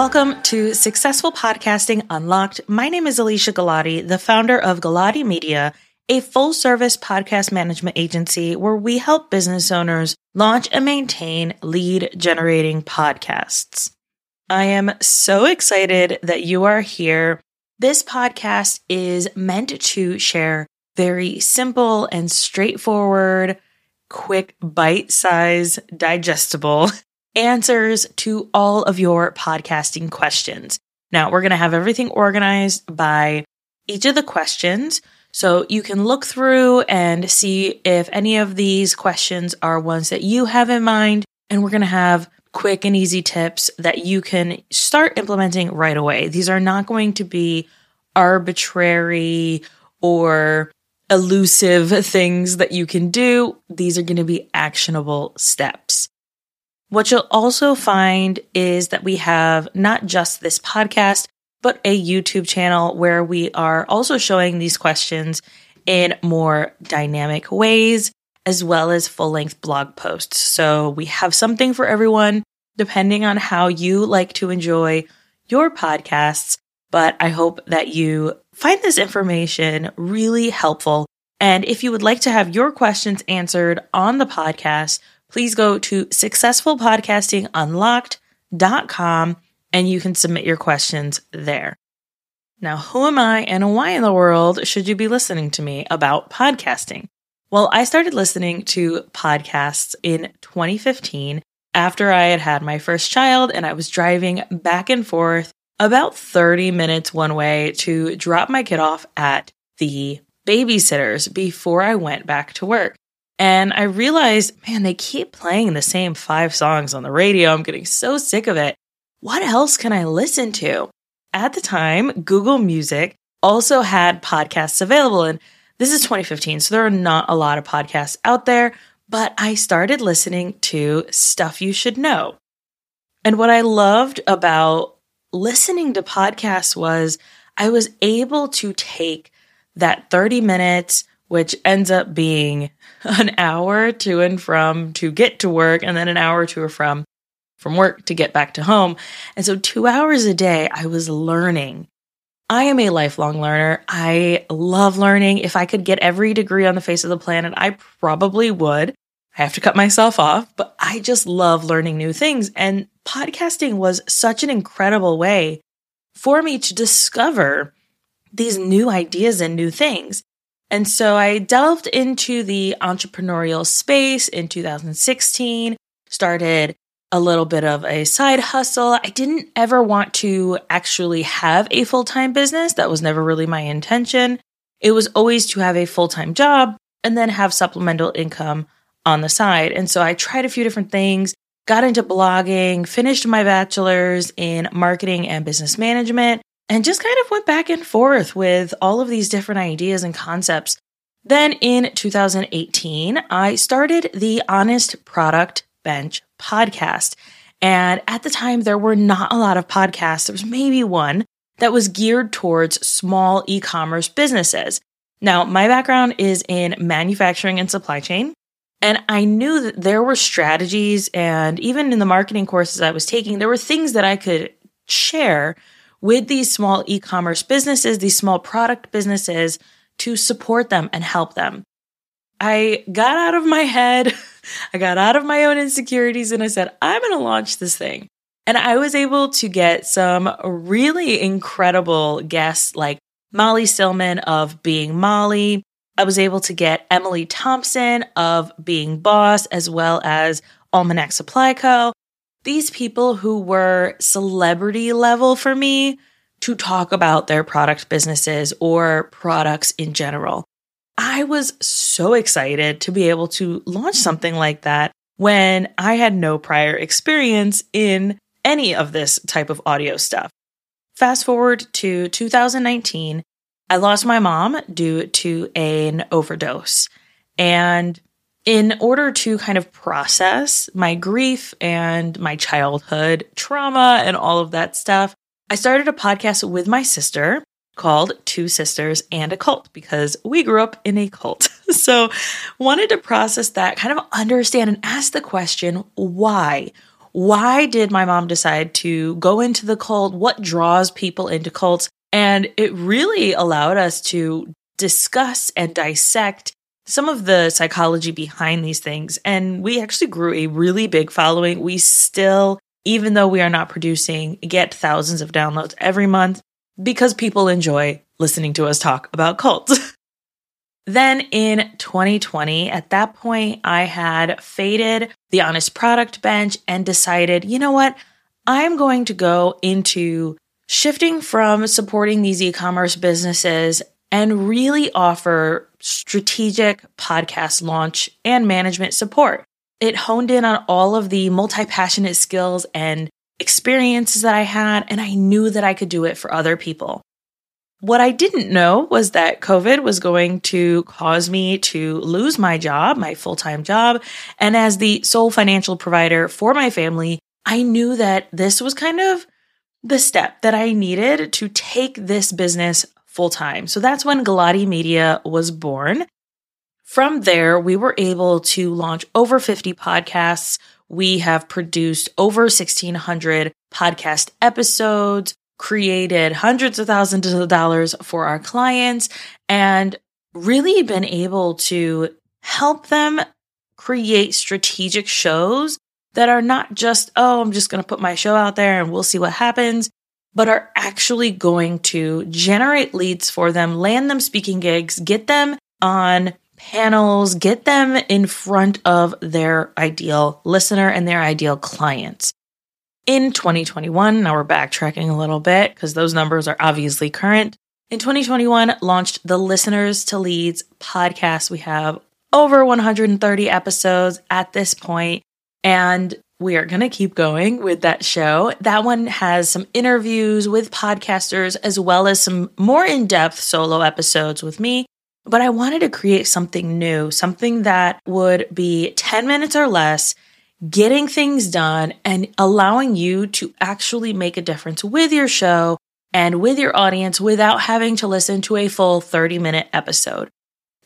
Welcome to Successful Podcasting Unlocked. My name is Alesia Galati, the founder of Galati Media, a full service podcast management agency where we help business owners launch and maintain lead generating podcasts. I am so excited that you are here. This podcast is meant to share very simple and straightforward, quick, bite size, digestible answers to all of your podcasting questions. Now, we're going to have everything organized by each of the questions. So you can look through and see if any of these questions are ones that you have in mind. And we're going to have quick and easy tips that you can start implementing right away. These are not going to be arbitrary or elusive things that you can do. These are going to be actionable steps. What you'll also find is that we have not just this podcast, but a YouTube channel where we are also showing these questions in more dynamic ways, as well as full length blog posts. So we have something for everyone, depending on how you like to enjoy your podcasts. But I hope that you find this information really helpful. And if you would like to have your questions answered on the podcast, please go to successfulpodcastingunlocked.com and you can submit your questions there. Now, who am I and why in the world should you be listening to me about podcasting? Well, I started listening to podcasts in 2015 after I had had my first child and I was driving back and forth about 30 minutes one way to drop my kid off at the babysitters before I went back to work. And I realized, man, they keep playing the same five songs on the radio. I'm getting so sick of it what else can I listen to? At the time, Google Music also had podcasts available. And this is 2015, so there are not a lot of podcasts out there, but I started listening to Stuff You Should Know. And what I loved about listening to podcasts was I was able to take that 30 minutes, which ends up being an hour to and from to get to work, and then an hour to or from from work to get back to home. And so, two hours a day, I was learning. I am a lifelong learner. I love learning. If I could get every degree on the face of the planet, I probably would. I have to cut myself off, but I just love learning new things. And podcasting was such an incredible way for me to discover these new ideas and new things. And so I delved into the entrepreneurial space in 2016, started a little bit of a side hustle. I didn't ever want to actually have a full time business. That was never really my intention. It was always to have a full time job and then have supplemental income on the side. And so I tried a few different things, got into blogging, finished my bachelor's in marketing and business management, and just kind of went back and forth with all of these different ideas and concepts. Then in 2018, I started the Honest Product Bench podcast. And at the time, there were not a lot of podcasts. There was maybe one that was geared towards small e commerce businesses. Now, my background is in manufacturing and supply chain. And I knew that there were strategies, and even in the marketing courses I was taking, there were things that I could share with these small e commerce businesses, these small product businesses to support them and help them. I got out of my head. I got out of my own insecurities and I said, I'm going to launch this thing. And I was able to get some really incredible guests like Molly Stillman of Being Molly. I was able to get Emily Thompson of Being Boss, as well as Almanac Supply Co. These people who were celebrity level for me to talk about their product businesses or products in general. I was so excited to be able to launch something like that when I had no prior experience in any of this type of audio stuff. Fast forward to 2019, I lost my mom due to an overdose. And in order to kind of process my grief and my childhood trauma and all of that stuff, I started a podcast with my sister called Two Sisters and a Cult because we grew up in a cult. so, wanted to process that, kind of understand and ask the question why? why did my mom decide to go into the cult? What draws people into cults? And it really allowed us to discuss and dissect some of the psychology behind these things. And we actually grew a really big following. We still, even though we are not producing, get thousands of downloads every month because people enjoy listening to us talk about cults. then in 2020, at that point, I had faded the honest product bench and decided, you know what? I'm going to go into shifting from supporting these e commerce businesses and really offer strategic podcast launch and management support. It honed in on all of the multi passionate skills and experiences that I had, and I knew that I could do it for other people. What I didn't know was that COVID was going to cause me to lose my job, my full time job. And as the sole financial provider for my family, I knew that this was kind of the step that I needed to take this business full time. So that's when Galati Media was born. From there, we were able to launch over 50 podcasts. We have produced over 1,600 podcast episodes, created hundreds of thousands of dollars for our clients, and really been able to help them create strategic shows that are not just, oh, I'm just going to put my show out there and we'll see what happens, but are actually going to generate leads for them, land them speaking gigs, get them on panels, get them in front of their ideal listener and their ideal clients. In 2021, now we're backtracking a little bit because those numbers are obviously current. In 2021, launched the Listeners to Leads podcast. We have over 130 episodes at this point, and we are going to keep going with that show. That one has some interviews with podcasters as well as some more in depth solo episodes with me. But I wanted to create something new, something that would be 10 minutes or less, getting things done and allowing you to actually make a difference with your show and with your audience without having to listen to a full 30 minute episode.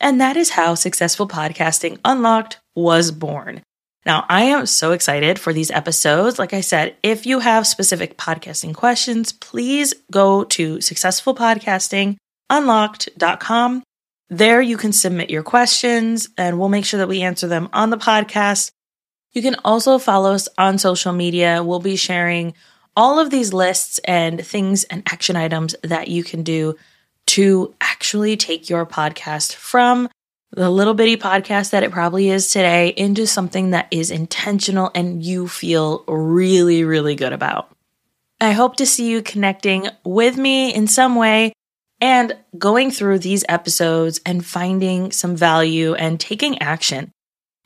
And that is how Successful Podcasting Unlocked was born. Now, I am so excited for these episodes. Like I said, if you have specific podcasting questions, please go to successfulpodcastingunlocked.com. There you can submit your questions and we'll make sure that we answer them on the podcast. You can also follow us on social media. We'll be sharing all of these lists and things and action items that you can do to actually take your podcast from the little bitty podcast that it probably is today into something that is intentional and you feel really, really good about. I hope to see you connecting with me in some way and going through these episodes and finding some value and taking action.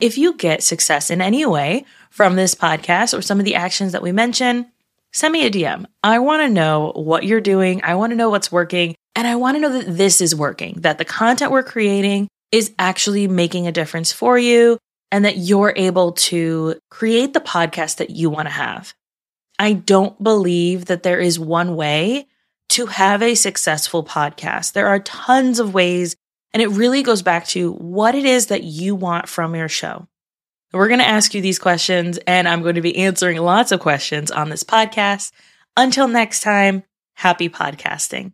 If you get success in any way from this podcast or some of the actions that we mention, send me a DM. I want to know what you're doing. I want to know what's working. And I want to know that this is working, that the content we're creating is actually making a difference for you and that you're able to create the podcast that you want to have. I don't believe that there is one way to have a successful podcast. There are tons of ways, and it really goes back to what it is that you want from your show. We're going to ask you these questions, and I'm going to be answering lots of questions on this podcast. Until next time, happy podcasting.